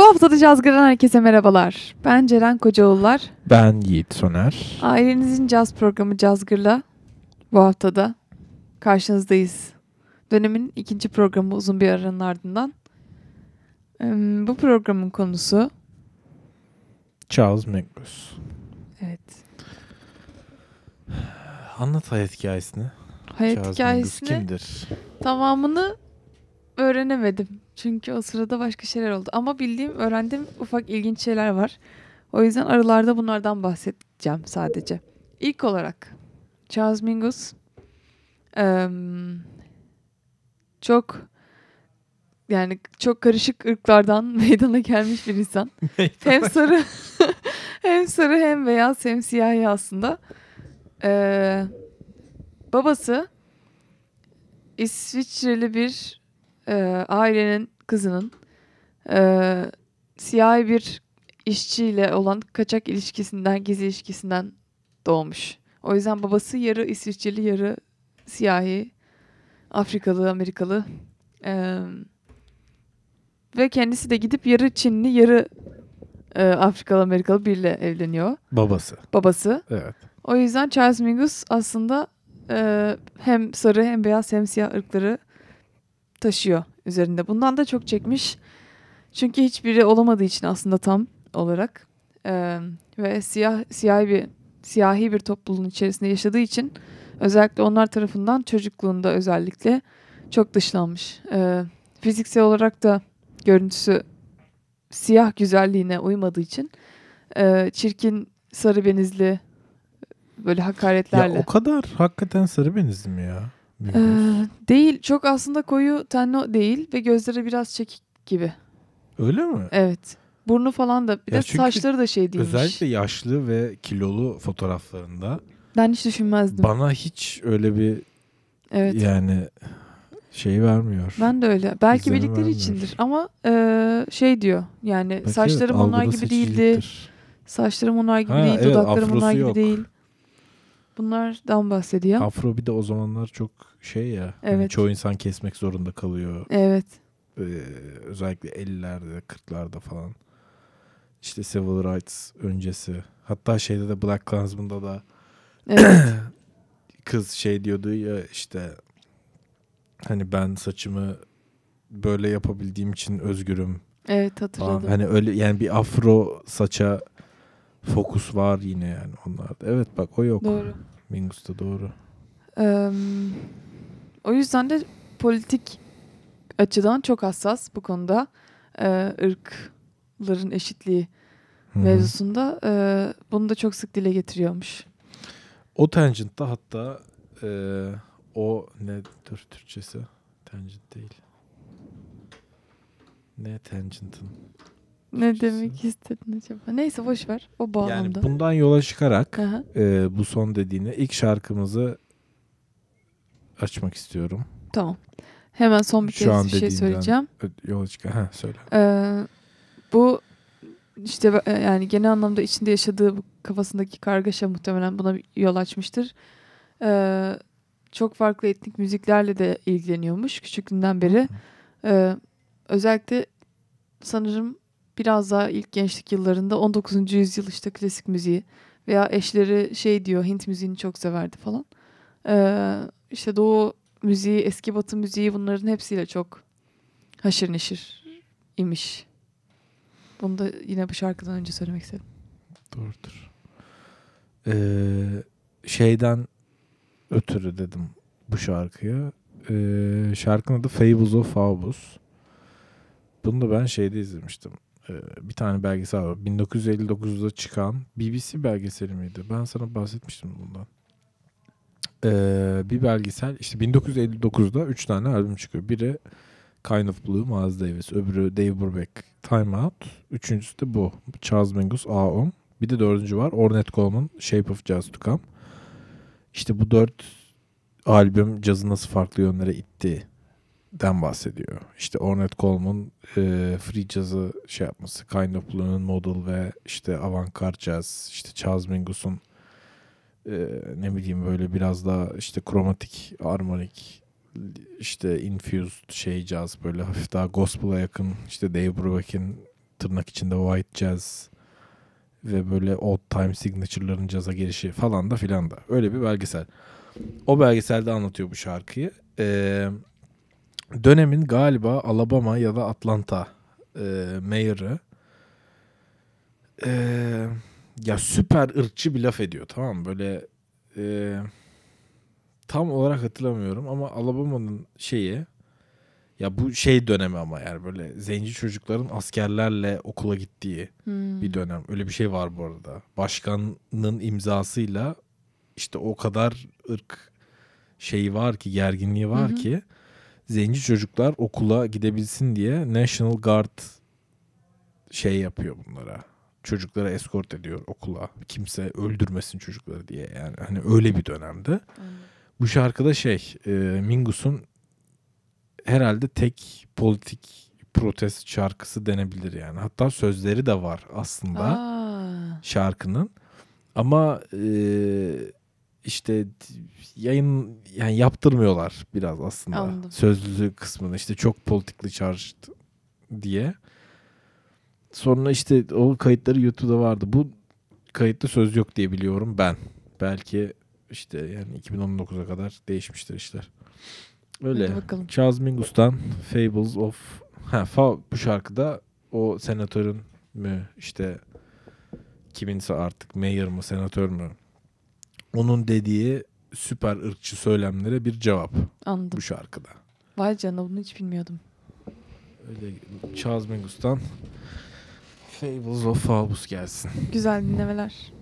Bu haftada Cazgır'dan herkese merhabalar. Ben Ceren Kocaoğullar. Ben Yiğit Soner. Ailenizin caz programı Cazgır'la bu haftada karşınızdayız. Dönemin ikinci programı uzun bir aranın ardından. Bu programın konusu Charles Mingus. evet Anlat hayat hikayesini. hayat Charles hikayesini Mingus kimdir? tamamını öğrenemedim. Çünkü o sırada başka şeyler oldu. Ama bildiğim, öğrendiğim ufak ilginç şeyler var. O yüzden aralarda bunlardan bahsedeceğim sadece. İlk olarak Charles Mingus çok yani çok karışık ırklardan meydana gelmiş bir insan. hem sarı hem sarı hem beyaz hem siyahi aslında. Ee, babası İsviçreli bir e, ailenin kızının e, siyahi bir işçiyle olan kaçak ilişkisinden, gizli ilişkisinden doğmuş. O yüzden babası yarı İsviçreli, yarı siyahi, Afrikalı, Amerikalı. E, ve kendisi de gidip yarı Çinli, yarı e, Afrikalı, Amerikalı biriyle evleniyor. Babası. Babası. Evet. O yüzden Charles Mingus aslında e, hem sarı hem beyaz hem siyah ırkları taşıyor üzerinde. Bundan da çok çekmiş. Çünkü hiçbiri olamadığı için aslında tam olarak E, ve siyah siyahi bir siyahi bir topluluğun içerisinde yaşadığı için özellikle onlar tarafından çocukluğunda özellikle çok dışlanmış. E, fiziksel olarak da görüntüsü siyah güzelliğine uymadığı için e, çirkin sarı benizli böyle hakaretlerle. Ya o kadar hakikaten sarı benizli mi ya? Ee, değil. Çok aslında koyu tenli değil ve gözleri biraz çekik gibi. Öyle mi? Evet. Burnu falan da bir Ya de saçları da şey değilmiş. Özellikle yaşlı ve kilolu fotoğraflarında Ben hiç düşünmezdim. bana hiç öyle bir evet. yani şey vermiyor. Ben de öyle. Belki İzlenim bildikleri vermiyor. içindir ama e, şey diyor. Yani Belki saçlarım evet, onlar gibi değildi. Saçlarım onlar gibi Ha, değil. evet, Dudaklarım onlar gibi yok. değil. Bunlardan bahsediyor. Afro bir de o zamanlar çok şey ya. hani Evet. çoğu insan kesmek zorunda kalıyor. Evet. Ee, özellikle 50'lerde 40'larda falan. İşte Civil Rights öncesi. Hatta şeyde de Black Klansman'da da Evet. kız şey diyordu ya işte hani ben saçımı böyle yapabildiğim için özgürüm evet hatırladım. Hani öyle yani bir afro saça fokus var yine yani onlarda. Evet bak o yok. Doğru. Mingus'ta doğru. Eee, o yüzden de politik açıdan çok hassas bu konuda. Eee ırkların eşitliği hı. mevzusunda eee, bunu da çok sık dile getiriyormuş. O Tangent'ta hatta e, o ne dur Türkçesi? Tangent değil. Ne Tangent'ın? Ne demek istedin acaba? Neyse boş ver. O Yani bağlamda. bundan yola çıkarak Aha, e, bu son dediğine ilk şarkımızı açmak istiyorum. tamam. Hemen son bir Şu kez an bir şey söyleyeceğim. Yola çıkar. Ha söyle. Eee, bu işte e, yani genel anlamda içinde yaşadığı kafasındaki kargaşa muhtemelen buna yol açmıştır. Eee, çok farklı etnik müziklerle de ilgileniyormuş küçüklüğünden beri. Eee, özellikle sanırım biraz daha ilk gençlik yıllarında 19. yüzyıl işte klasik müziği veya eşleri şey diyor Hint müziğini çok severdi falan. Eee işte Doğu müziği, eski Batı müziği bunların hepsiyle çok haşır neşir imiş. Bunu da yine bu şarkıdan önce söylemek istedim. Doğrudur. Ee, şeyden ötürü dedim bu şarkıya. Ee, şarkının adı Fables of Faubus. Bunu da ben şeyde izlemiştim. Ee, bir tane belgesel var. 1959'da çıkan BBC belgeseli miydi? Ben sana bahsetmiştim bundan. Ee, bir belgesel işte 1959'da 3 tane albüm çıkıyor. Biri Kind of Blue, Miles Davis. Öbürü Dave Brubeck, Time Out. Üçüncüsü de bu. Charles Mingus, A.O.M. Bir de dördüncü var. Ornette Coleman, Shape of Jazz to Come. İşte bu dört albüm cazı nasıl farklı yönlere itti den bahsediyor. İşte Ornette Coleman e, free jazz'ı şey yapması, Kind of Blue'nun model ve işte avantgard jazz, işte Charles Mingus'un e, ne bileyim böyle biraz daha işte kromatik, armonik işte infused şey caz böyle hafif daha gospel'a yakın işte Dave Brubeck'in tırnak içinde white jazz ve böyle old time signature'ların caza gelişi falan da filan da. Öyle bir belgesel. O belgeselde anlatıyor bu şarkıyı. Ee, dönemin galiba Alabama ya da Atlanta e, mayor'ı e, ya süper ırkçı bir laf ediyor tamam mı? Böyle e, tam olarak hatırlamıyorum ama Alabama'nın şeyi ya bu şey dönemi ama yani böyle zenci çocukların askerlerle okula gittiği Hmm. bir dönem. Öyle bir şey var bu arada. Başkanın imzasıyla işte o kadar ırk şeyi var ki gerginliği var Hı hı. ki zenci çocuklar okula gidebilsin diye National Guard şey yapıyor bunlara. Çocuklara eskort ediyor okula. Kimse öldürmesin çocukları diye yani. Hani öyle bir dönemde. Bu şarkıda şey e, Mingus'un herhalde tek politik protest şarkısı denebilir yani. Hatta sözleri de var aslında Aa, şarkının. Ama e, işte yayın yani yaptırmıyorlar biraz aslında. Anladım. Sözlü kısmını işte çok politikli charged diye. Sonra işte o kayıtları YouTube'da vardı. Bu kayıtta söz yok diye biliyorum ben. Belki işte yani 2019'a kadar değişmiştir işler. Öyle. Charles Mingus'tan Fables of ha fa, bu şarkıda o senatörün mü işte kiminse artık mayor mı senatör mü onun dediği süper ırkçı söylemlere bir cevap Anladım. bu şarkıda. Vay canına bunu hiç bilmiyordum. Öyle Charles Mingus'tan Fables of Fables gelsin. Güzel dinlemeler.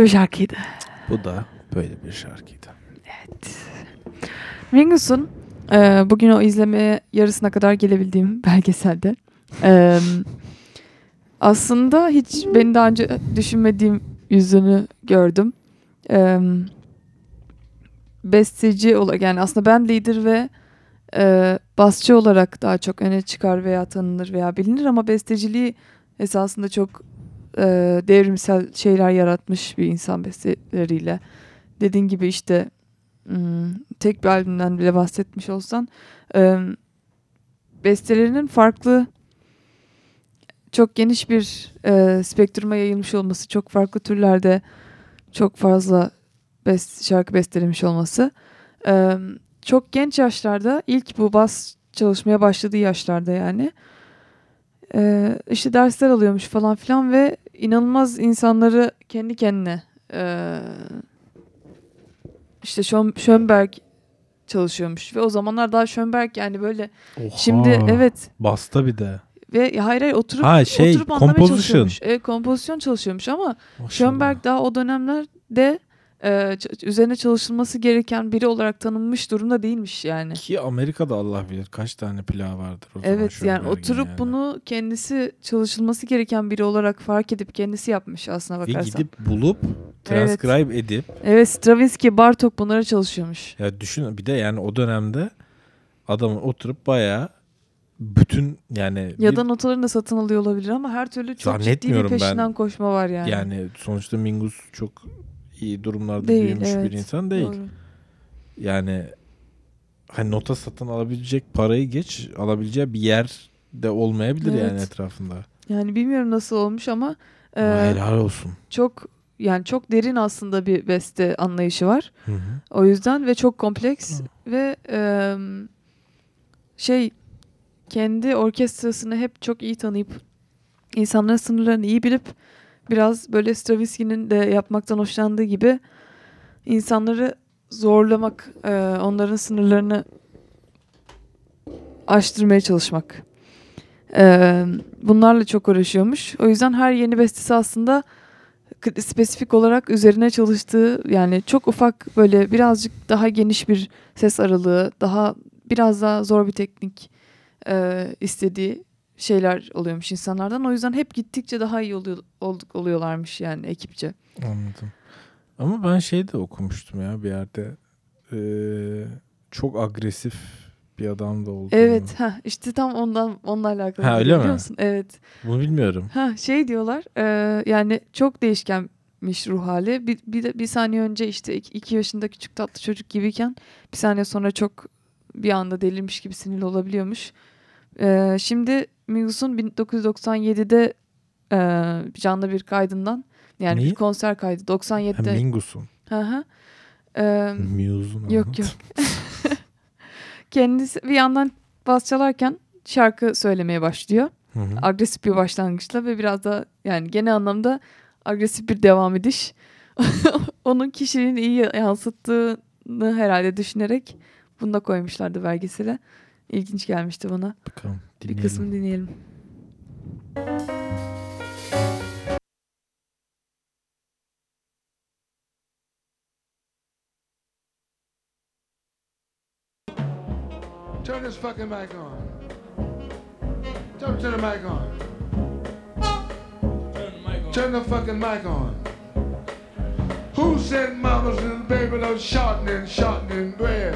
Böyle bir şarkıydı. Bu da böyle bir şarkıydı. Mingus'un e, bugün o izlemeye yarısına kadar gelebildiğim belgeselde e, aslında hiç beni daha önce düşünmediğim yüzünü gördüm. E, besteci olarak yani aslında band leader ve e, basçı olarak daha çok öne çıkar veya tanınır veya bilinir ama besteciliği esasında çok e, devrimsel şeyler yaratmış bir insan besteleriyle. Dediğin gibi işte hmm, tek bir albümden bile bahsetmiş olsan e, bestelerinin farklı çok geniş bir e, spektruma yayılmış olması, çok farklı türlerde çok fazla best, şarkı bestelemiş olması. E, çok genç yaşlarda ilk bu bas çalışmaya başladığı yaşlarda yani e, işte dersler alıyormuş falan filan ve inanılmaz insanları kendi kendine e, işte Schön- Schönberg çalışıyormuş ve o zamanlar daha Schönberg yani böyle Oha. şimdi evet Basta bir de. ve hayır hayır oturup Ha, şey, oturup anlamaya composition. çalışıyormuş. Evet kompozisyon çalışıyormuş ama Maşallah. Schönberg daha o dönemlerde e, üzerine çalışılması gereken biri olarak tanınmış durumda değilmiş yani. Ki Amerika'da Allah bilir kaç tane plağı vardır o zaman Evet yani oturup yani. bunu kendisi çalışılması gereken biri olarak fark edip kendisi yapmış aslına Ve bakarsan. gidip bulup transcribe edip Evet Stravinsky, Bartok bunlara çalışıyormuş. ya düşün bir de yani o dönemde adamın oturup bayağı bütün yani Ya da notalarını da satın alıyor olabilir ama her türlü çok ciddi bir Zannetmiyorum ben. peşinden koşma var yani. yani. sonuçta Mingus çok iyi durumlarda Değil, büyümüş evet. bir insan değil. Doğru. Yani hani nota satın alabilecek parayı geç alabileceği bir yer de olmayabilir yani Evet. etrafında. Yani bilmiyorum nasıl olmuş ama e, Ama helal olsun. çok yani çok derin aslında bir beste anlayışı var. Hı hı. O yüzden ve çok kompleks ve e, şey kendi orkestrasını hep çok iyi tanıyıp insanların sınırlarını iyi bilip biraz böyle Stravinsky'nin de yapmaktan hoşlandığı gibi insanları zorlamak, e, onların sınırlarını aştırmaya çalışmak. E, bunlarla çok uğraşıyormuş. O yüzden her yeni bestesi aslında spesifik olarak üzerine çalıştığı yani çok ufak böyle birazcık daha geniş bir ses aralığı, daha biraz daha zor bir teknik e, istediği şeyler oluyormuş insanlardan. O yüzden hep gittikçe daha iyi oluyor, olduk oluyorlarmış yani ekipçe. Anladım. Ama ben şey de okumuştum ya bir yerde. Ee, çok agresif bir adam da olduğunu. Evet, ha işte tam ondan onunla alakalı. Ha, öyle mi? musun? Evet. Bunu bilmiyorum. Ha şey diyorlar e, yani çok değişkenmiş ruh hali. Bir, bir, bir saniye önce işte iki, iki yaşında küçük tatlı çocuk gibiyken bir saniye sonra çok bir anda delirmiş gibi sinirli olabiliyormuş. E, şimdi Mingus'un 1997'de e, canlı bir kaydından yani Neyi? bir konser kaydı Ha, 97'de. Mingus'un. Hı hı. E, Muse'un. Yok yok. Kendisi bir yandan bas çalarken şarkı söylemeye başlıyor. Hı hı. Agresif bir başlangıçla ve biraz da yani genel anlamda agresif bir devam ediş. Onun kişiliğini iyi yansıttığını herhalde düşünerek bunu da koymuşlardı belgesele. İlginç gelmişti bana. Bakalım Bir dinleyelim. kısmını dinleyelim. Turn this fucking mic on. Turn, turn the mic on. Turn the fucking mic on. Who said mamas and baby love shortening, shortening bread?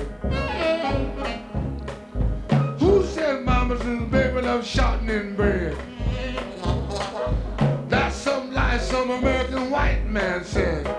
Who said mamas and baby love shortening bread? That's some lie some American white man said.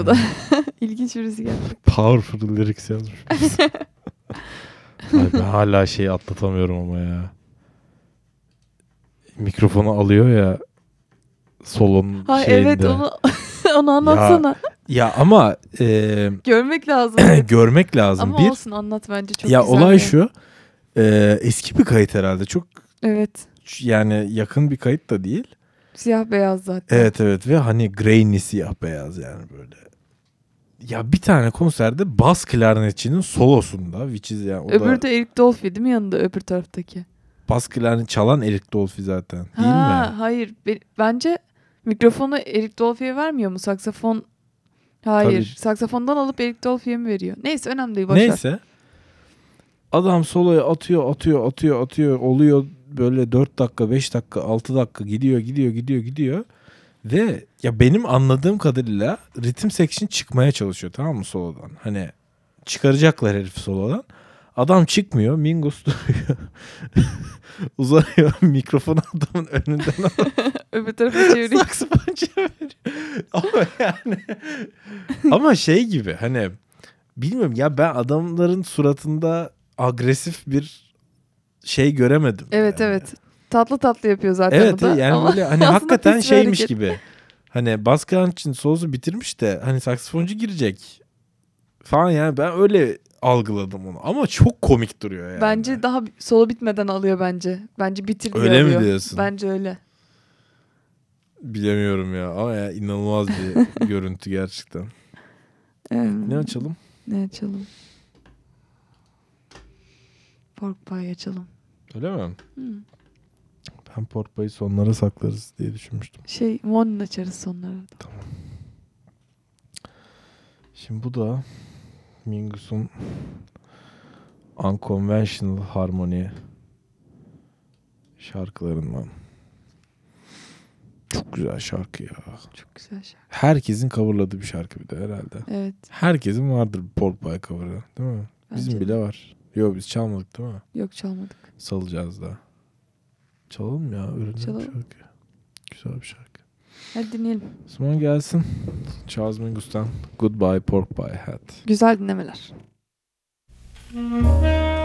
Bu da. İlginç birisi geldi. Powerful lyrics yazmış. Ay ben hala şeyi atlatamıyorum ama ya. Mikrofonu alıyor ya. solonun Ha şeyinde. evet onu onu anlatsana. Ya ama e, Görmek lazım. görmek lazım. Ama bir olsun anlat bence çok ya güzel. olay yani. şu. e, eski bir kayıt herhalde. Çok Evet. yani yakın bir kayıt da değil. Siyah beyaz zaten. Evet evet ve hani grainy siyah beyaz yani böyle. Ya bir tane konserde bas klarnetçinin solosunda which is yani o Öbürü da de Eric Dolphy değil mi yanında öbür taraftaki? bas klarnet çalan Eric Dolphy zaten değil ha, mi? Hayır. Be- bence mikrofonu Eric Dolphy'ye vermiyor mu? Saksafon Hayır. Tabii. Saksafondan alıp Eric Dolphy'ye mi veriyor? Neyse önemli değil. boş ver. Neyse. Adam soloya atıyor atıyor atıyor atıyor oluyor böyle 4 dakika 5 dakika 6 dakika gidiyor gidiyor gidiyor gidiyor. Ve ya benim anladığım kadarıyla ritim section çıkmaya çalışıyor tamam mı solodan? Hani çıkaracaklar herifi solodan. Adam çıkmıyor. Mingus duruyor. Uzanıyor mikrofonu adamın önünden alıp Öbür tarafa çeviriyor. saksafon çeviriyor. Ama yani ama şey gibi hani bilmiyorum ya ben adamların suratında agresif bir şey göremedim. evet yani. evet. Tatlı tatlı yapıyor zaten Evet o da. yani Ama böyle hani hakikaten şeymiş hareket. gibi. Hani bas için solosu bitirmiş de hani saksafoncu girecek falan yani ben öyle algıladım onu. Ama çok komik duruyor yani. Bence daha solo bitmeden alıyor bence. Bence bitir diye Öyle mi alıyor. diyorsun? Bence öyle. Bilemiyorum ya ama ya inanılmaz bir görüntü gerçekten. Ee, Ne açalım? Ne açalım? Pork pie açalım. Öyle mi? Hı. Ben portbayı sonlara saklarız diye düşünmüştüm. Şey Morning açarız sonları. Şimdi bu da Mingus'un Unconventional Harmony şarkılarından. Çok güzel şarkı ya. Çok güzel şarkı. Herkesin coverladığı bir şarkı bir de herhalde. Evet. Herkesin vardır bir Pork Pie cover'ı değil mi? Bizim bence de. bile var. Yok biz çalmadık değil mi? Yok çalmadık. Salacağız da. Çalalım ya. Öğrenelim Çalalım. şarkı. Güzel bir şarkı. Hadi dinleyelim. Osman gelsin. Charles Mingus'tan Goodbye Pork Pie Hat. Güzel dinlemeler. Thank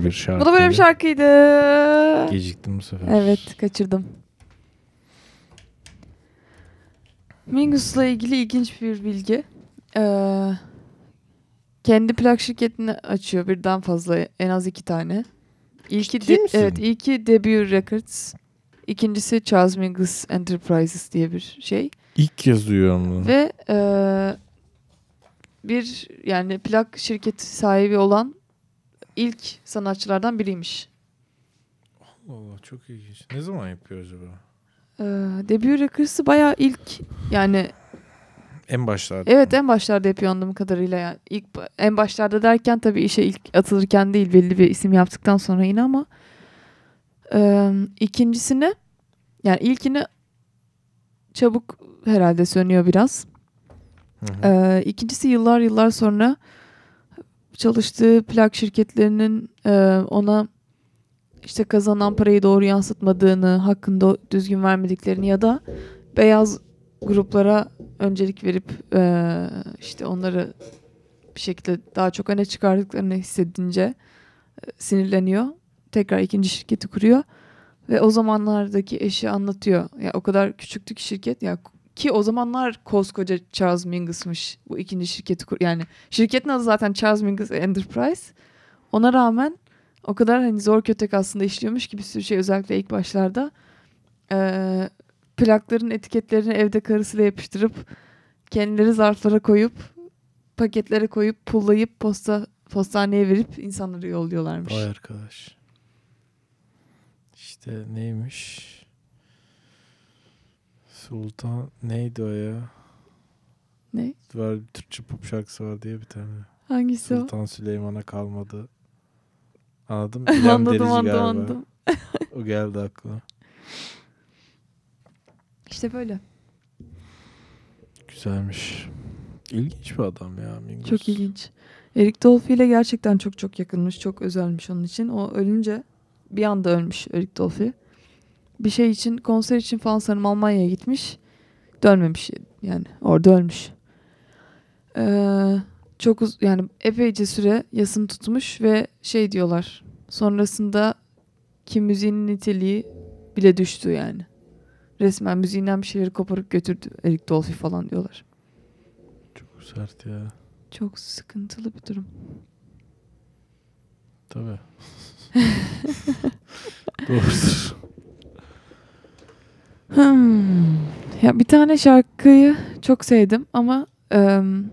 böyle bir şarkı. Bu da böyle bir şarkıydı. Geciktim bu sefer. Evet kaçırdım. Mingus'la ilgili ilginç bir bilgi. Ee, kendi plak şirketini açıyor birden fazla en az iki tane. İlki misin? evet ilki Debut Records, ikincisi Charles Mingus Enterprises diye bir şey İlk kez duyuyorum bunu. ve e, bir yani plak şirketi sahibi olan ilk sanatçılardan biriymiş. Allah çok ilginç. Ne zaman yapıyor acaba? Ee, Debut Records'ı bayağı ilk yani En başlarda. evet en başlarda yapıyor anladığım kadarıyla yani ilk en başlarda derken tabii işe ilk atılırken değil belli bir isim yaptıktan sonra yine ama e, ikincisini yani ilkini çabuk herhalde sönüyor biraz. Hı hı. Ee, ikincisi yıllar yıllar sonra çalıştığı plak şirketlerinin e, ona işte kazanan parayı doğru yansıtmadığını, hakkında düzgün vermediklerini ya da beyaz gruplara öncelik verip e, işte onları bir şekilde daha çok öne çıkardıklarını hissedince e, sinirleniyor. Tekrar ikinci şirketi kuruyor ve o zamanlardaki eşi anlatıyor. Ya o kadar küçüktü ki şirket ya ki o zamanlar koskoca Charles Mingus'mış bu ikinci şirketi kur yani şirketin adı zaten Charles Mingus Enterprise. Ona rağmen o kadar hani zor kötek aslında işliyormuş ki bir sürü şey özellikle ilk başlarda eee, plakların etiketlerini evde karısıyla yapıştırıp kendileri zarflara koyup paketlere koyup pullayıp posta postaneye verip insanlara yolluyorlarmış. Vay arkadaş. İşte neymiş? Sultan neydi o ya? Ne? Var bir Türkçe pop şarkısı var diye bir tane. Hangisi o? Sultan Süleyman'a kalmadı. Anladın mı? İrem anladım Derici anladım galiba. anladım. O geldi aklıma. İşte böyle. Güzelmiş. İlginç bir adam ya Mingus. Çok ilginç. Eric Dolphy ile gerçekten çok çok yakınmış. Çok özelmiş onun için. O ölünce bir anda ölmüş Eric Dolphy. Bir şey için konser için falan sanırım Almanya'ya gitmiş. Dönmemiş yani. Orada ölmüş. Ee, çok uz- yani epeyce süre yasını tutmuş ve şey diyorlar. Sonrasında ki müziğin niteliği bile düştü yani. Resmen müziğinden bir şeyleri koparıp götürdü Eric Dolphy falan diyorlar. Çok sert ya. Çok sıkıntılı bir durum. Tabii. Doğrudur. Hmm. Ya bir tane şarkıyı çok sevdim ama em,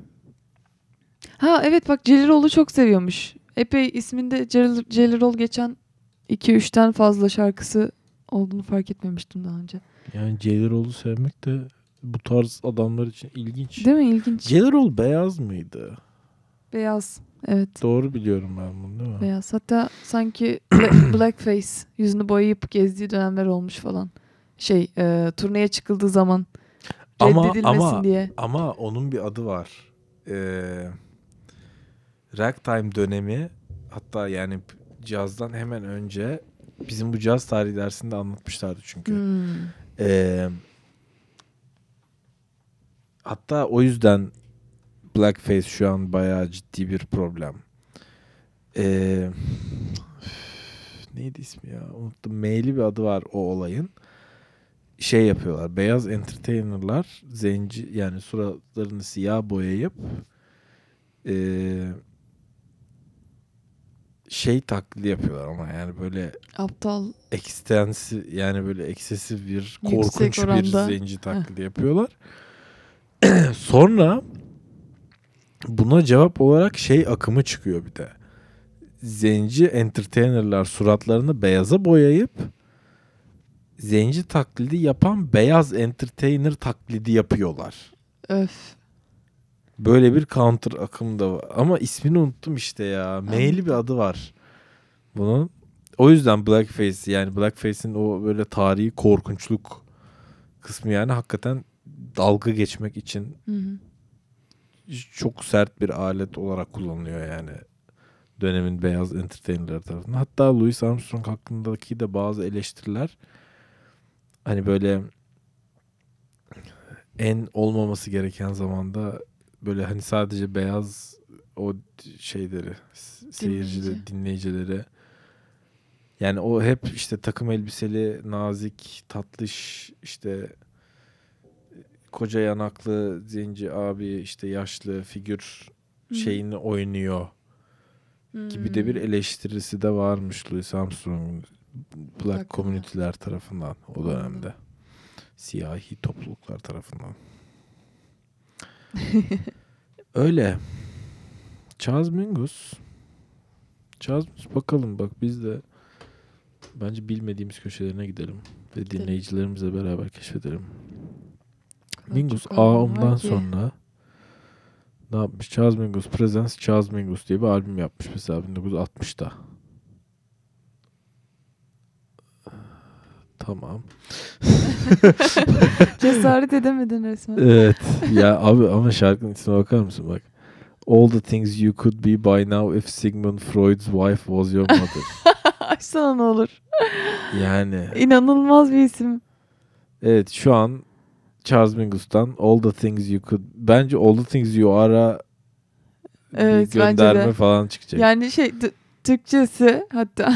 ha evet bak Jelly Roll'u çok seviyormuş. Epey isminde Jelly Roll geçen 2-3'ten fazla şarkısı olduğunu fark etmemiştim daha önce. Yani Ceyliroğlu sevmek de bu tarz adamlar için ilginç. Değil mi? İlginç. Ceyliroğlu beyaz mıydı? Beyaz. Evet. Doğru biliyorum ben bunu değil mi? Beyaz. Hatta sanki bla- blackface yüzünü boyayıp gezdiği dönemler olmuş falan. Şey e, turneye çıkıldığı zaman Ama- reddedilmesin ama- diye. Ama onun bir adı var. Ee, ragtime dönemi hatta yani cazdan hemen önce bizim bu caz tarihi dersinde anlatmışlardı çünkü. Hmm. Ee, hatta o yüzden blackface şu an bayağı ciddi bir problem. Ee, neydi ismi ya? Unuttum. Meyli bir adı var o olayın. Şey yapıyorlar. Beyaz entertainerlar zenci yani suratlarını siyah boyayıp ee, şey taklidi yapıyorlar ama yani böyle Aptal ekstensi yani böyle eksesif bir korkunç bir zenci taklidi yapıyorlar. Sonra buna cevap olarak şey akımı çıkıyor bir de. Zenci entertainerlar suratlarını beyaza boyayıp zenci taklidi yapan beyaz entertainer taklidi yapıyorlar. öf. Böyle bir counter akım da var. Ama ismini unuttum işte ya. Meyli bir adı var. Bunun. O yüzden Blackface yani Blackface'in o böyle tarihi korkunçluk kısmı yani hakikaten dalga geçmek için Hı hı. çok sert bir alet olarak kullanılıyor yani dönemin beyaz entertainerları tarafından. Hatta Louis Armstrong hakkındaki de bazı eleştiriler hani böyle en olmaması gereken zamanda böyle hani sadece beyaz o şeyleri seyircileri, Dinleyici. dinleyicileri. Yani o hep işte takım elbiseli, nazik, tatlış, işte koca yanaklı zenci abi, işte yaşlı figür şeyini oynuyor gibi de bir eleştirisi de varmış Louis Armstrong'un Black community'ler tarafından o dönemde. Siyahi topluluklar tarafından. Öyle. Charles Mingus. Charles Mingus bakalım bak biz de bence bilmediğimiz köşelerine gidelim ve Gidelim. dinleyicilerimizle beraber keşfedelim. kadar Mingus Ağım'dan ki. sonra ne yapmış? Charles Mingus Presents Charles Mingus diye bir albüm yapmış mesela 1960'da. Tamam. Cesaret edemedin resmen. Evet. ya abi ama şarkının ismine bakar mısın bak. All the things you could be by now if Sigmund Freud's wife was your mother. Açsana ne olur. yani İnanılmaz bir isim. evet şu an Charles Mingus'tan All the things you could bence All the things you are'a Evet, bir bence de. gönderme falan çıkacak. Yani şey Türkçesi hatta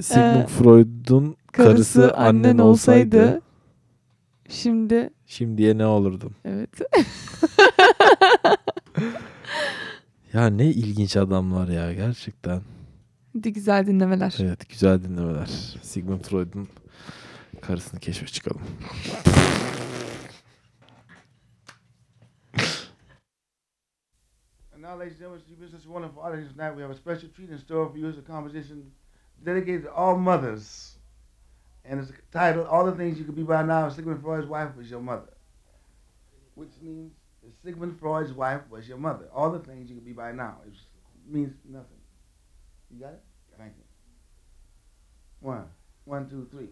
Sigmund Freud'un karısı, annen olsaydı, Şimdi şimdiye ne olurdun? evet. Ya ne ilginç adamlar ya gerçekten. Hadi güzel dinlemeler. Evet güzel dinlemeler. Sigmund Freud'un karısını keşfe çıkalım. And now, ladies and gentlemen, you've been such a wonderful audience tonight. We have a special treat in store for you. It's a composition dedicated to all mothers. And it's titled All the Things You Could Be By Now. Sigmund Freud's wife was your mother. Which means Sigmund Freud's wife was your mother. All the things you could be by now. It means nothing. You got it? Thank you. One, one, two, three.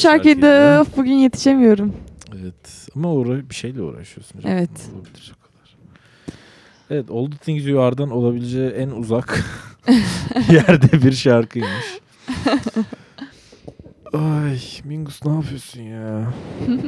Şarkıydı. Of, Bugün yetişemiyorum. Evet. Ama uğra bir şeyle uğraşıyorsun. canım. Evet. Olabilecek kadar. Evet. All the Things You Are'dan olabileceği en uzak yerde bir şarkıymış. Ay Mingus ne yapıyorsun ya?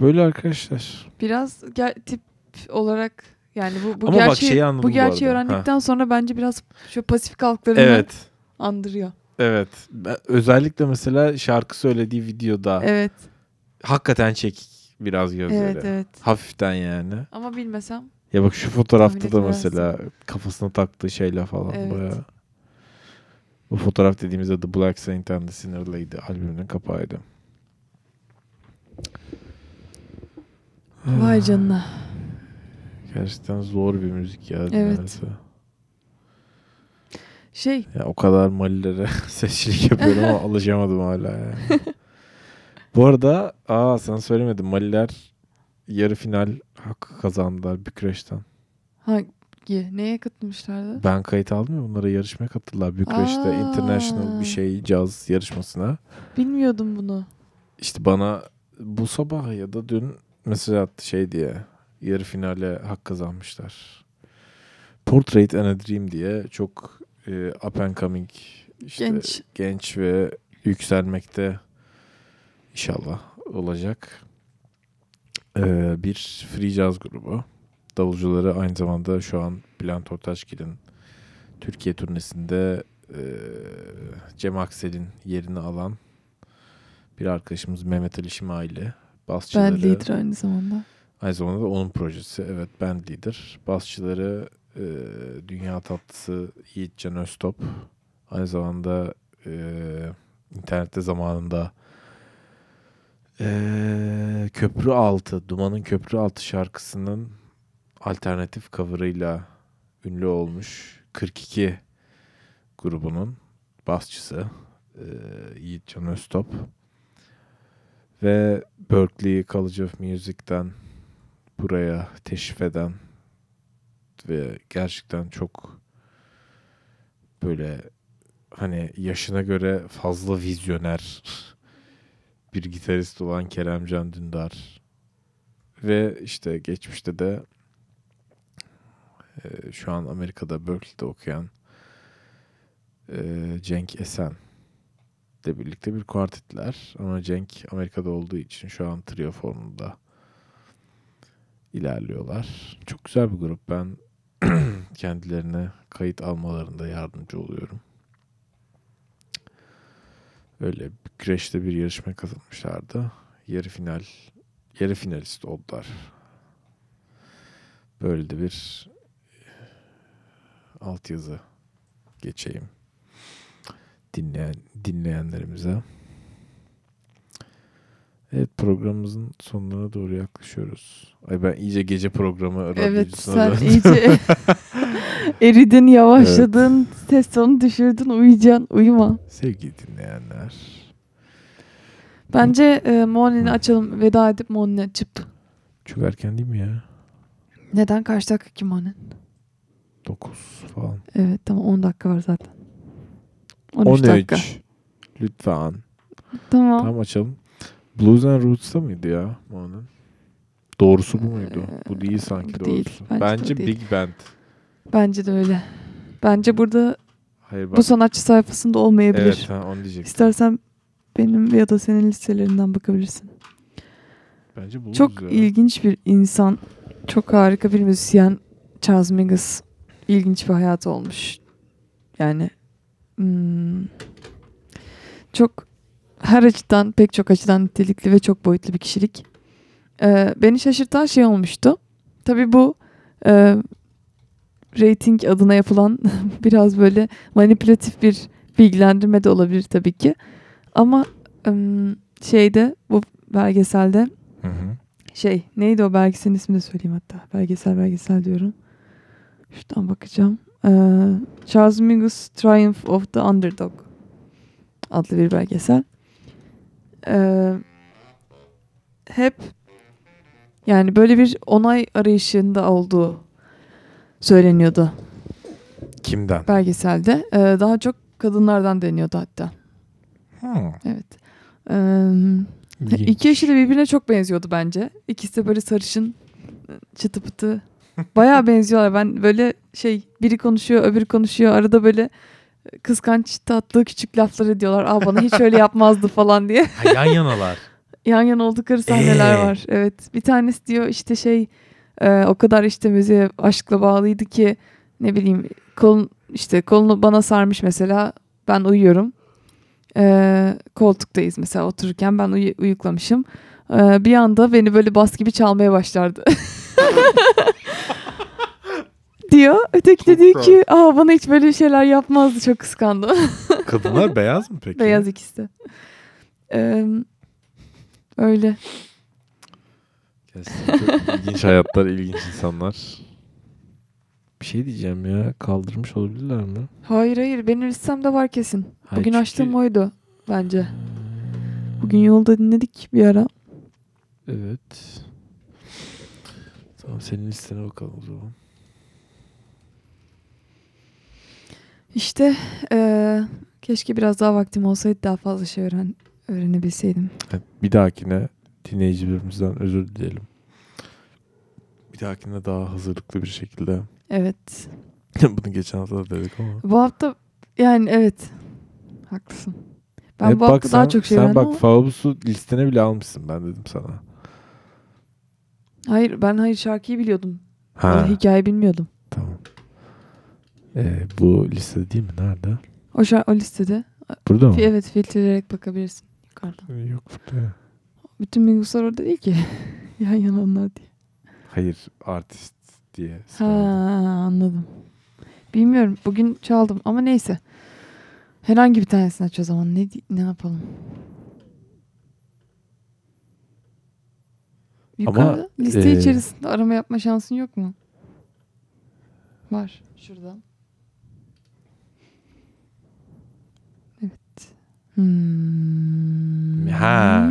Böyle arkadaşlar. Biraz ger- tip olarak yani bu bu Ama bak gerçeği şeyi anladım bu bu gerçeği arada. öğrendikten sonra bence biraz şu Pasifik halklarını Evet. andırıyor. Evet. Ben- özellikle mesela şarkı söylediği videoda Evet. hakikaten çekik biraz gözleri. Evet, evet. Hafiften yani. Ama bilmesem Ya bak şu fotoğrafta da mesela kafasına taktığı şeyle falan Evet. bayağı. Bu fotoğraf dediğimizde The Black Saint and the Sinner Lady albümünün kapağıydı. vay canına. Gerçekten zor bir müzik ya. Evet. Şey Ya o kadar Malilere sesçilik yapıyorum ama alışamadım hala yani. Bu arada aa sen söylemedin Maliler yarı final hakkı kazandılar Bükreş'ten. Hangi? Neye katılmışlardı? Ben kayıt aldım ya bunlara yarışmaya katıldılar Bükreş'te Aa. international bir şey caz yarışmasına. Bilmiyordum bunu. İşte bana bu sabah ya da dün mesaj attı şey diye yarı finale hak kazanmışlar. Portrait and a Dream diye çok e, up and coming işte Genç. genç ve yükselmekte inşallah olacak e, bir free jazz grubu. Davulcuları aynı zamanda şu an Bülent Ortaçgil'in Türkiye turnesinde e, Cem Aksel'in yerini alan bir arkadaşımız Mehmet Ali Şimaili. Basçıları, Ben lider aynı zamanda. Aynı zamanda da onun projesi. Evet band leader. Basçıları e, Dünya Tatlısı Yiğitcan Öztop. Aynı zamanda e, internette zamanında e, Köprü Altı, Duman'ın Köprü Altı şarkısının alternatif cover'ıyla ünlü olmuş 42 grubunun basçısı e, Yiğitcan Öztop. Ve Berkeley College of Music'ten buraya teşrif eden ve gerçekten çok böyle hani yaşına göre fazla vizyoner bir gitarist olan Keremcan Dündar ve işte geçmişte de e, şu an Amerika'da Berkeley'de okuyan e, Cenk Esen de birlikte bir kuartetler. Ama Cenk Amerika'da olduğu için şu an trio formunda ilerliyorlar. Çok güzel bir grup. Ben kendilerine kayıt almalarında yardımcı oluyorum. Öyle Crash'te bir yarışma katılmışlardı. Yarı final, yarı finalist oldular. Böyle de bir altyazı geçeyim dinleyen dinleyenlerimize. Evet programımızın sonlarına doğru yaklaşıyoruz. Ay ben iyice gece programı Evet sen döndüm. iyice eridin, yavaşladın, ses tonu düşürdün, uyuyacaksın, uyuma. Sevgili dinleyenler. Bence e, Mornin'i Hı. açalım, veda edip Mornin'i açıp. Çok erken değil mi ya? Neden? Kaç dakika ki Mornin? 9 falan. Evet tamam 10 dakika var zaten. 13, dakika. Lütfen. Tamam. Tamam açalım. Blues and Roots'ta mıydı ya onun? Doğrusu bu muydu? Bu değil sanki bu değil. doğrusu. Bence de Bence, değil. Big Band. Bence de öyle. Bence burada Hayır bak. bu sanatçı sayfasında olmayabilir. Evet ha, onu diyecektim. İstersen benim ya da senin listelerinden bakabilirsin. Bence blues Çok ya. ilginç bir insan. Çok harika bir müzisyen. Charles Mingus. İlginç bir hayatı olmuş. Yani hmm, çok her açıdan pek çok açıdan nitelikli ve çok boyutlu bir kişilik. Ee, beni şaşırtan şey olmuştu. Tabii bu e, rating adına yapılan biraz böyle manipülatif bir bilgilendirme de olabilir tabii ki. Ama şeyde bu belgeselde Hı hı. şey neydi o belgeselin ismini de söyleyeyim hatta. Belgesel belgesel diyorum. Şuradan bakacağım. Ee, Charles Mingus Triumph of the Underdog adlı bir belgesel. Ee, hep yani böyle bir onay arayışında olduğu söyleniyordu Kimden? belgeselde. Ee, daha çok kadınlardan deniyordu hatta. Hmm. Evet. İlginç. İki eşi de birbirine çok benziyordu bence. İkisi de böyle sarışın, çıtı pıtı. Bayağı benziyorlar. Ben böyle şey biri konuşuyor, öbürü konuşuyor. Arada böyle kıskanç tatlı küçük laflar ediyorlar. Aa bana hiç öyle yapmazdı falan diye. Ha, yan yanalar. Yan yana oldukları sahneler Ee? var. Evet. Bir tanesi diyor işte şey e, o kadar işte müziğe aşkla bağlıydı ki ne bileyim kolun işte kolunu bana sarmış mesela ben uyuyorum. E, koltuktayız mesela otururken ben uyu- uyuklamışım. E, bir anda beni böyle bas gibi çalmaya başlardı. diyor. Öteki de diyor ki aa bana hiç böyle şeyler yapmazdı çok kıskandı. Kadınlar beyaz mı peki? Beyaz ikisi de. E, öyle. Gerçekten çok ilginç hayatlar, ilginç insanlar. Bir şey diyeceğim ya. Kaldırmış olabilirler mi? Hayır hayır benim listemde var kesin. Hayır, Bugün çünkü- açtığım oydu bence. Bugün yolda dinledik bir ara. Evet. Tamam senin listene bakalım o zaman. İşte eee, keşke biraz daha vaktim olsaydı daha fazla şey öğren öğrenebilseydim. Evet, bir dahakine dinleyicilerimizden özür dileyelim. Bir dahakine daha hazırlıklı bir şekilde. Evet. Bunu geçen hafta da dedik ama. Bu hafta yani evet. Haklısın. Ben Evet, bu hafta bak daha sen- çok şey Sen bak ama- Faubus'u listene bile almışsın ben dedim sana. Hayır ben hayır şarkıyı biliyordum. Ha Ee, Hikaye bilmiyordum. tamam. Ee, bu listede değil mi? Nerede? O, o listede. Burada mı? Evet filtreleyerek bakabilirsin yukarıdan. Yok burada. Bütün Minguslar orada değil ki. Yan yana onlar diye. Hayır artist diye. Ha sıraladım. anladım. Bilmiyorum. Bugün çaldım ama neyse. Herhangi bir tanesini aç o zaman. Ne di- ne yapalım? Yukarıda liste e, içerisinde arama yapma şansın yok mu? Var. Şuradan. Evet. Hmm. Ha.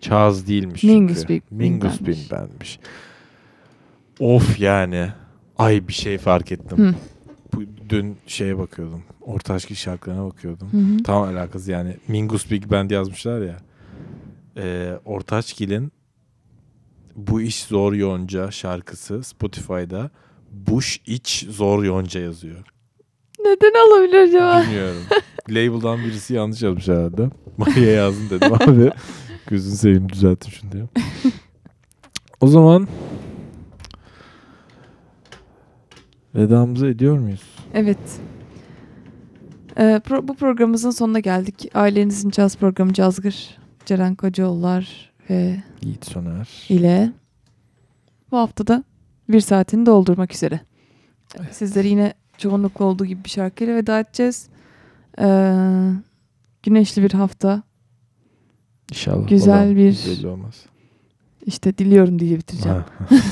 Chaz değilmiş Mingus çünkü. Big Mingus. Big Band'miş. Of yani. Ay bir şey fark ettim. Hı. Bu, dün şeye bakıyordum. Orta aşkı şarkılarına bakıyordum. Hı hı. Tam alakası yani. Mingus Big Band yazmışlar ya. Ee, Ortaçgil'in Bu İş Zor Yonca şarkısı Spotify'da Buş İç Zor Yonca yazıyor. Neden olabilir acaba? Bilmiyorum. Label'dan birisi yanlış yazmış herhalde. Maria yazdın dedim abi. Gözünü seveyim düzeltin şunu diye. O zaman vedamızı ediyor muyuz? Evet. Ee, pro- bu programımızın sonuna geldik. Ailenizin caz programı Cazgır, Ceren Kocaoğullar ve Yiğit Soner. ile bu haftada bir saatini doldurmak üzere. Sizleri yine çoğunlukla olduğu gibi bir şarkıyla veda edeceğiz. Ee, güneşli bir hafta. İnşallah. Güzel bir- Belli olmaz. İşte diliyorum diye bitireceğim.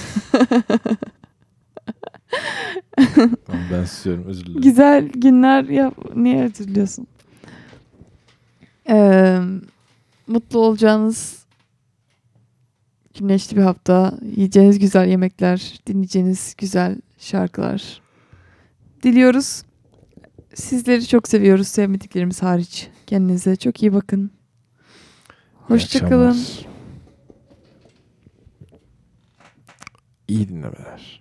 Tamam, ben istiyorum özür dilerim. Güzel günler yap. Niye hatırlıyorsun? Ee, mutlu olacağınız güneşli bir hafta, yiyeceğiniz güzel yemekler, dinleyeceğiniz güzel şarkılar diliyoruz. Sizleri çok seviyoruz sevmediklerimiz hariç. Kendinize çok iyi bakın. Hoşçakalın. İyi, iyi dinlemeler.